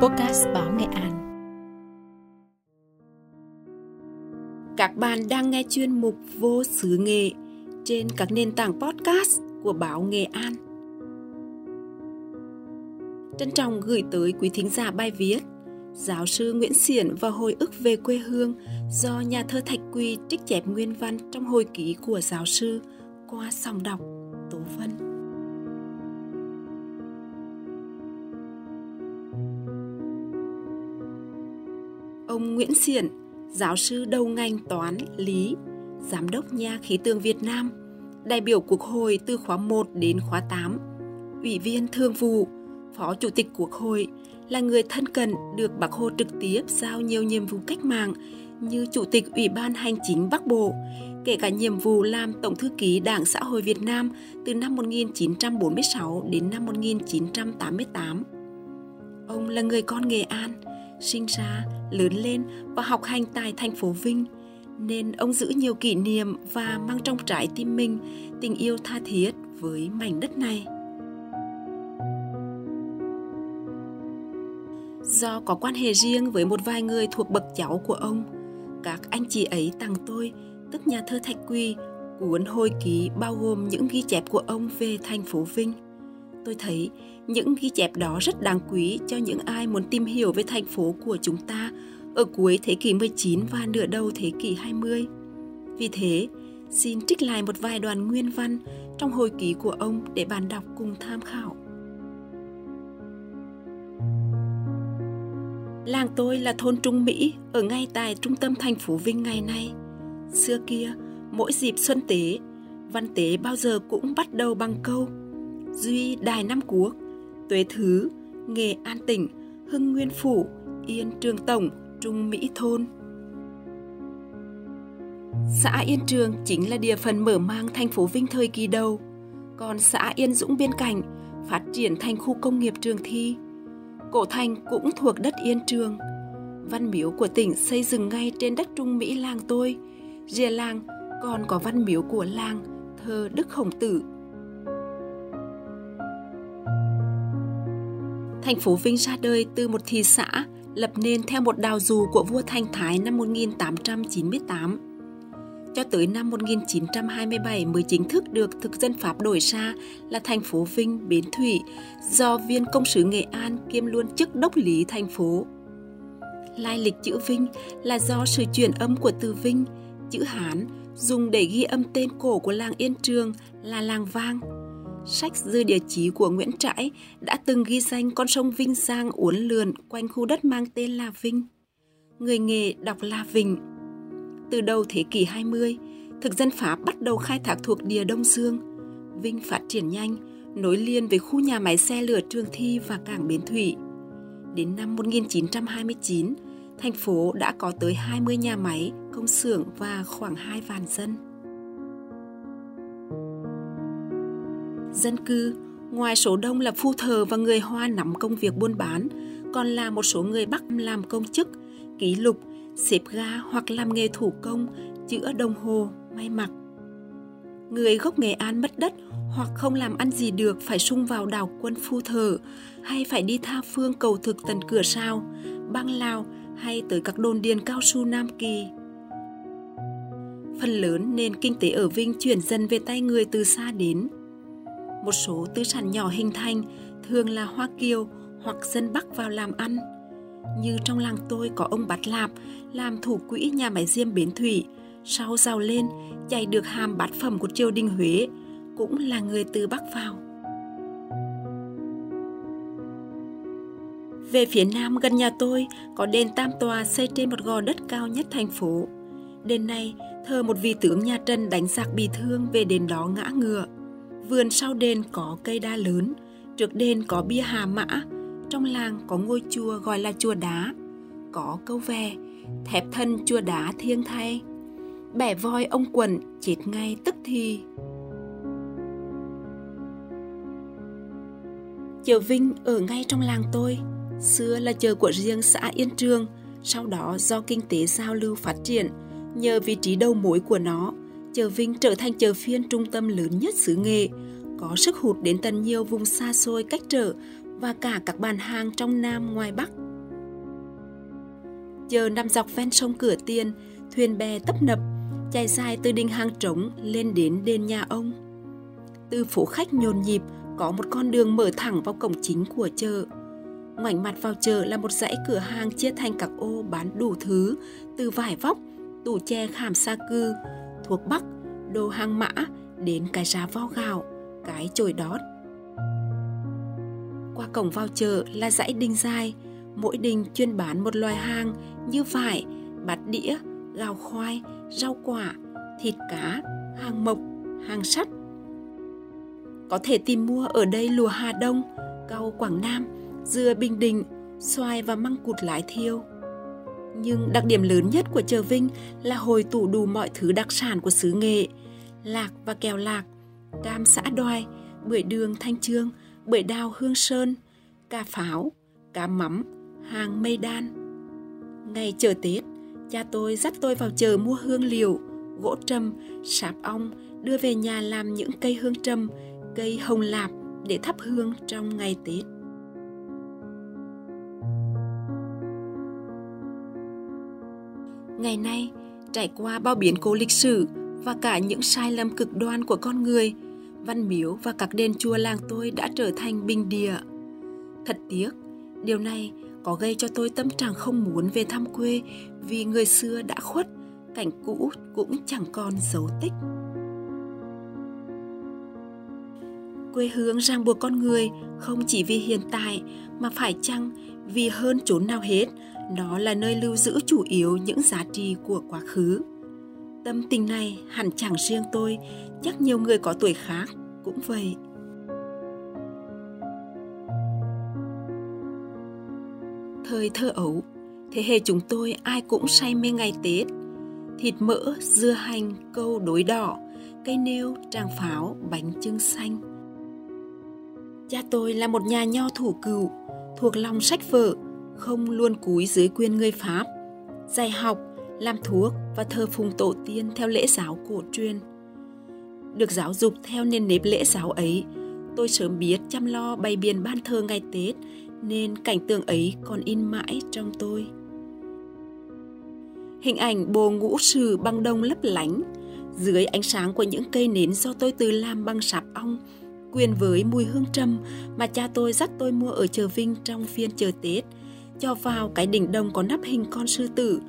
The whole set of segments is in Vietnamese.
Podcast Báo Nghệ An. Các bạn đang nghe chuyên mục Vô xứ nghệ trên các nền tảng podcast của Báo Nghệ An. Trân trọng gửi tới quý thính giả bài viết Giáo sư Nguyễn Xiển và hồi ức về quê hương do nhà thơ Thạch Quy trích chép nguyên văn trong hồi ký của giáo sư qua sòng đọc Tố Vân. Ông Nguyễn Xiển, giáo sư đầu ngành toán, lý, giám đốc nhà khí tượng Việt Nam, đại biểu Quốc hội từ khóa 1 đến khóa 8, ủy viên thường vụ, phó chủ tịch Quốc hội, là người thân cận được Bác Hồ trực tiếp giao nhiều nhiệm vụ cách mạng như Chủ tịch Ủy ban Hành chính Bắc Bộ, kể cả nhiệm vụ làm Tổng thư ký Đảng Xã hội Việt Nam từ năm 1946 đến năm 1988. Ông là người con Nghệ An, sinh ra, lớn lên và học hành tại thành phố Vinh, nên ông giữ nhiều kỷ niệm và mang trong trái tim mình tình yêu tha thiết với mảnh đất này. Do có quan hệ riêng với một vài người thuộc bậc cháu của ông, các anh chị ấy tặng tôi, tức nhà thơ Thạch Quy, cuốn hồi ký bao gồm những ghi chép của ông về thành phố Vinh. Tôi thấy những ghi chép đó rất đáng quý cho những ai muốn tìm hiểu về thành phố của chúng ta ở cuối thế kỷ 19 và nửa đầu thế kỷ 20. Vì thế, xin trích lại một vài đoạn nguyên văn trong hồi ký của ông để bạn đọc cùng tham khảo. Làng tôi là thôn Trung Mỹ ở ngay tại trung tâm thành phố Vinh ngày nay. Xưa kia, mỗi dịp xuân tế, văn tế bao giờ cũng bắt đầu bằng câu Duy Đài Nam Quốc, Tuế Thứ, Nghệ An Tỉnh, Hưng Nguyên Phủ, Yên Trường Tổng, Trung Mỹ Thôn. Xã Yên Trường chính là địa phần mở mang thành phố Vinh thời kỳ đầu, còn xã Yên Dũng bên cạnh phát triển thành khu công nghiệp Trường Thi. Cổ thành cũng thuộc đất Yên Trường. Văn miếu của tỉnh xây dựng ngay trên đất Trung Mỹ làng tôi. Rìa làng còn có văn miếu của làng thờ Đức Khổng Tử Thành phố Vinh ra đời từ một thị xã lập nên theo một đào dù của vua Thanh Thái năm 1898. Cho tới năm 1927 mới chính thức được thực dân Pháp đổi ra là thành phố Vinh Bến Thủy do viên công sứ Nghệ An kiêm luôn chức đốc lý thành phố. Lai lịch chữ Vinh là do sự chuyển âm của từ Vinh, chữ Hán dùng để ghi âm tên cổ của làng Yên Trường là làng Vang sách dư địa chí của Nguyễn Trãi đã từng ghi danh con sông Vinh Giang uốn lượn quanh khu đất mang tên là Vinh. Người nghề đọc là Vịnh. Từ đầu thế kỷ 20, thực dân Pháp bắt đầu khai thác thuộc địa Đông Dương. Vinh phát triển nhanh, nối liền với khu nhà máy xe lửa Trường Thi và cảng Bến Thủy. Đến năm 1929, thành phố đã có tới 20 nhà máy, công xưởng và khoảng 2 vạn dân. Dân cư, ngoài số đông là phu thờ và người Hoa nắm công việc buôn bán, còn là một số người Bắc làm công chức, ký lục, xếp ga hoặc làm nghề thủ công, chữa đồng hồ, may mặc. Người gốc Nghệ An mất đất hoặc không làm ăn gì được phải sung vào đảo quân phu thờ hay phải đi tha phương cầu thực tần cửa sao, băng Lào hay tới các đồn điền cao su Nam Kỳ. Phần lớn nền kinh tế ở Vinh chuyển dần về tay người từ xa đến – một số tư sản nhỏ hình thành thường là Hoa Kiều hoặc dân Bắc vào làm ăn. Như trong làng tôi có ông Bát Lạp làm thủ quỹ nhà máy diêm Bến Thủy, sau giàu lên chạy được hàm bát phẩm của triều đình Huế, cũng là người từ Bắc vào. Về phía nam gần nhà tôi có đền Tam Tòa xây trên một gò đất cao nhất thành phố. Đền này thờ một vị tướng nhà Trần đánh giặc bị thương về đền đó ngã ngựa. Vườn sau đền có cây đa lớn, trước đền có bia hà mã, trong làng có ngôi chùa gọi là chùa đá, có câu về thép thân chùa đá thiêng thay. Bẻ voi ông quần chết ngay tức thì. Chợ Vinh ở ngay trong làng tôi, xưa là chợ của riêng xã Yên Trường, sau đó do kinh tế giao lưu phát triển, nhờ vị trí đầu mối của nó, chợ Vinh trở thành chợ phiên trung tâm lớn nhất xứ nghệ, có sức hút đến tận nhiều vùng xa xôi cách trở và cả các bàn hàng trong Nam ngoài Bắc. Chợ nằm dọc ven sông Cửa Tiên, thuyền bè tấp nập, chạy dài từ đình hang trống lên đến đền nhà ông. Từ phố khách nhồn nhịp, có một con đường mở thẳng vào cổng chính của chợ. Ngoảnh mặt vào chợ là một dãy cửa hàng chia thành các ô bán đủ thứ, từ vải vóc, tủ tre khảm sa cư, thuộc bắc, đồ hàng mã đến cái giá vo gạo, cái chổi đót. Qua cổng vào chợ là dãy đình dài, mỗi đình chuyên bán một loài hàng như vải, bát đĩa, gạo khoai, rau quả, thịt cá, hàng mộc, hàng sắt. Có thể tìm mua ở đây lùa Hà Đông, cau Quảng Nam, dưa Bình Định, xoài và măng cụt lái thiêu. Nhưng đặc điểm lớn nhất của chợ Vinh là hồi tủ đủ mọi thứ đặc sản của xứ nghệ, lạc và kèo lạc, cam xã đoài, bưởi đường thanh trương, bưởi đào hương sơn, cà pháo, cá mắm, hàng mây đan. Ngày chờ Tết, cha tôi dắt tôi vào chợ mua hương liệu, gỗ trầm, sạp ong, đưa về nhà làm những cây hương trầm, cây hồng lạp để thắp hương trong ngày Tết. Ngày nay, trải qua bao biến cố lịch sử và cả những sai lầm cực đoan của con người, văn miếu và các đền chùa làng tôi đã trở thành bình địa. Thật tiếc, điều này có gây cho tôi tâm trạng không muốn về thăm quê vì người xưa đã khuất, cảnh cũ cũng chẳng còn dấu tích. Quê hương ràng buộc con người không chỉ vì hiện tại mà phải chăng vì hơn chốn nào hết, nó là nơi lưu giữ chủ yếu những giá trị của quá khứ. Tâm tình này hẳn chẳng riêng tôi, chắc nhiều người có tuổi khác cũng vậy. Thời thơ ấu, thế hệ chúng tôi ai cũng say mê ngày Tết. Thịt mỡ, dưa hành, câu đối đỏ, cây nêu, tràng pháo, bánh trưng xanh. Cha tôi là một nhà nho thủ cựu, thuộc lòng sách vở, không luôn cúi dưới quyền người Pháp, dạy học, làm thuốc và thờ phùng tổ tiên theo lễ giáo cổ truyền. Được giáo dục theo nền nếp lễ giáo ấy, tôi sớm biết chăm lo bày biện ban thờ ngày Tết nên cảnh tượng ấy còn in mãi trong tôi. Hình ảnh bồ ngũ sử bằng đồng lấp lánh, dưới ánh sáng của những cây nến do tôi tự làm bằng sạp ong, quyền với mùi hương trầm mà cha tôi dắt tôi mua ở chợ Vinh trong phiên chợ Tết, cho vào cái đỉnh đồng có nắp hình con sư tử,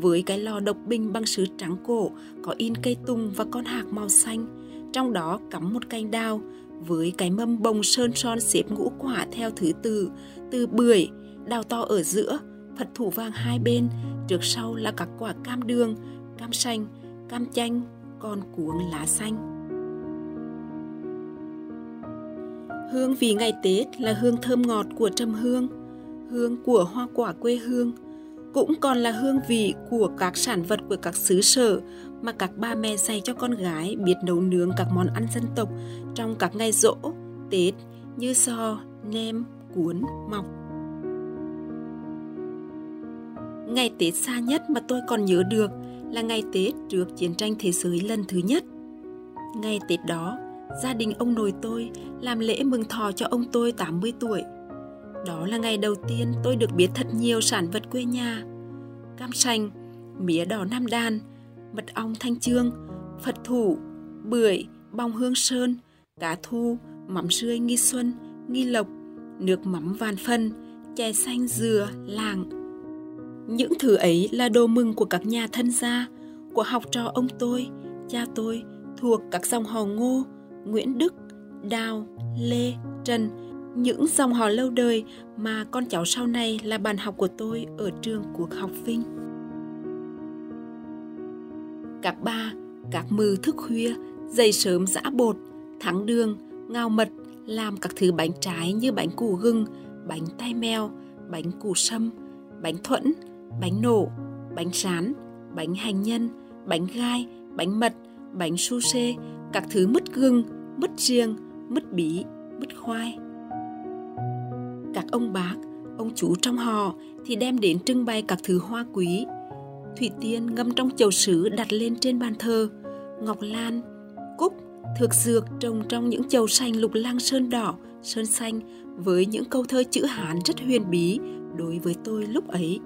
với cái lò độc bình bằng sứ trắng cổ có in cây tùng và con hạc màu xanh, trong đó cắm một cành đào với cái mâm bông sơn son xếp ngũ quả theo thứ tự, từ bưởi, đào to ở giữa, Phật thủ vàng hai bên, trước sau là các quả cam đường, cam xanh, cam chanh, còn cuống lá xanh. Hương vị ngày Tết là hương thơm ngọt của trầm hương, hương của hoa quả quê hương, cũng còn là hương vị của các sản vật của các xứ sở mà các ba mẹ dạy cho con gái biết nấu nướng các món ăn dân tộc trong các ngày rỗ, Tết như giò, nem, cuốn, mọc. Ngày Tết xa nhất mà tôi còn nhớ được là ngày Tết trước chiến tranh thế giới lần thứ nhất. Ngày Tết đó, gia đình ông nội tôi làm lễ mừng thọ cho ông tôi 80 tuổi. Đó là ngày đầu tiên tôi được biết thật nhiều sản vật quê nhà. Cam sành, mía đỏ Nam Đan, mật ong thanh trương, Phật thủ, bưởi, bông hương sơn, cá thu, mắm rươi nghi xuân, nghi lộc, nước mắm vàn phân, chè xanh dừa, làng. Những thứ ấy là đồ mừng của các nhà thân gia, của học trò ông tôi, cha tôi, thuộc các dòng họ Ngô, Nguyễn Đức, Đào, Lê, Trần, những dòng họ lâu đời mà con cháu sau này là bạn học của tôi ở trường cuộc học Vinh. Các ba, các mừ thức khuya, dậy sớm giã bột, thắng đường, ngao mật, làm các thứ bánh trái như bánh củ gừng, bánh tay mèo, bánh củ sâm, bánh thuẫn, bánh nổ, bánh rán, bánh hành nhân, bánh gai, bánh mật, bánh su xê, các thứ mứt gừng, mứt riêng, mứt bí, mứt khoai. Các ông bác, ông chú trong họ thì đem đến trưng bày các thứ hoa quý. Thủy tiên ngâm trong chầu sứ đặt lên trên bàn thờ, ngọc lan, cúc, thược dược trồng trong những chầu xanh lục lang sơn đỏ, sơn xanh với những câu thơ chữ Hán rất huyền bí đối với tôi lúc ấy.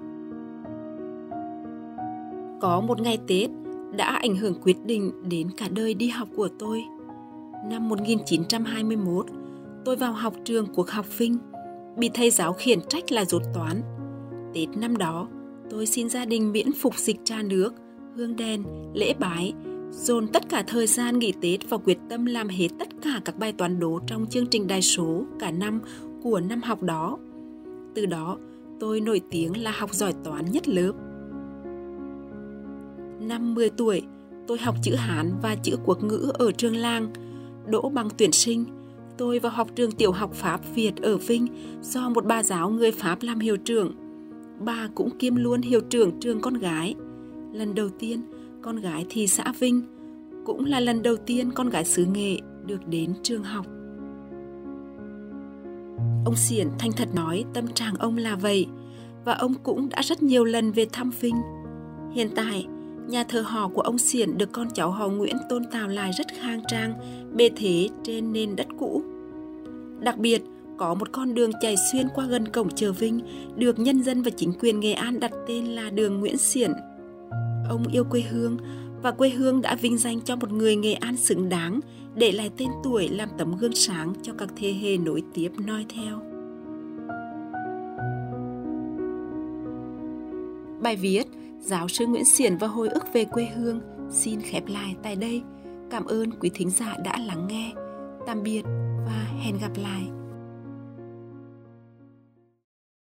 Có một ngày Tết đã ảnh hưởng quyết định đến cả đời đi học của tôi. Năm 1921, tôi vào học trường cuộc học Vinh, bị thầy giáo khiển trách là rốt toán. Tết năm đó, tôi xin gia đình miễn phục dịch trà nước, hương đèn, lễ bái, dồn tất cả thời gian nghỉ Tết và quyết tâm làm hết tất cả các bài toán đố trong chương trình đại số cả năm của năm học đó. Từ đó, tôi nổi tiếng là học giỏi toán nhất lớp. Năm 10 tuổi, tôi học chữ Hán và chữ quốc ngữ ở trường làng, đỗ bằng tuyển sinh. Tôi vào học trường tiểu học Pháp Việt ở Vinh do một bà giáo người Pháp làm hiệu trưởng. Bà cũng kiêm luôn hiệu trưởng trường con gái. Lần đầu tiên, con gái thi xã Vinh, cũng là lần đầu tiên con gái xứ nghệ được đến trường học. Ông Xiển thanh thật nói tâm trạng ông là vậy và ông cũng đã rất nhiều lần về thăm Vinh. Hiện tại, nhà thờ họ của ông Xiển được con cháu họ Nguyễn tôn tạo lại rất khang trang, bề thế trên nền đất cũ. Đặc biệt, có một con đường chạy xuyên qua gần cổng chợ Vinh được nhân dân và chính quyền Nghệ An đặt tên là đường Nguyễn Xiển. Ông yêu quê hương và quê hương đã vinh danh cho một người Nghệ An xứng đáng để lại tên tuổi làm tấm gương sáng cho các thế hệ nối tiếp noi theo. Bài viết Giáo sư Nguyễn Xiển và hồi ức về quê hương, xin khép lại tại đây. Cảm ơn quý thính giả đã lắng nghe. Tạm biệt và hẹn gặp lại.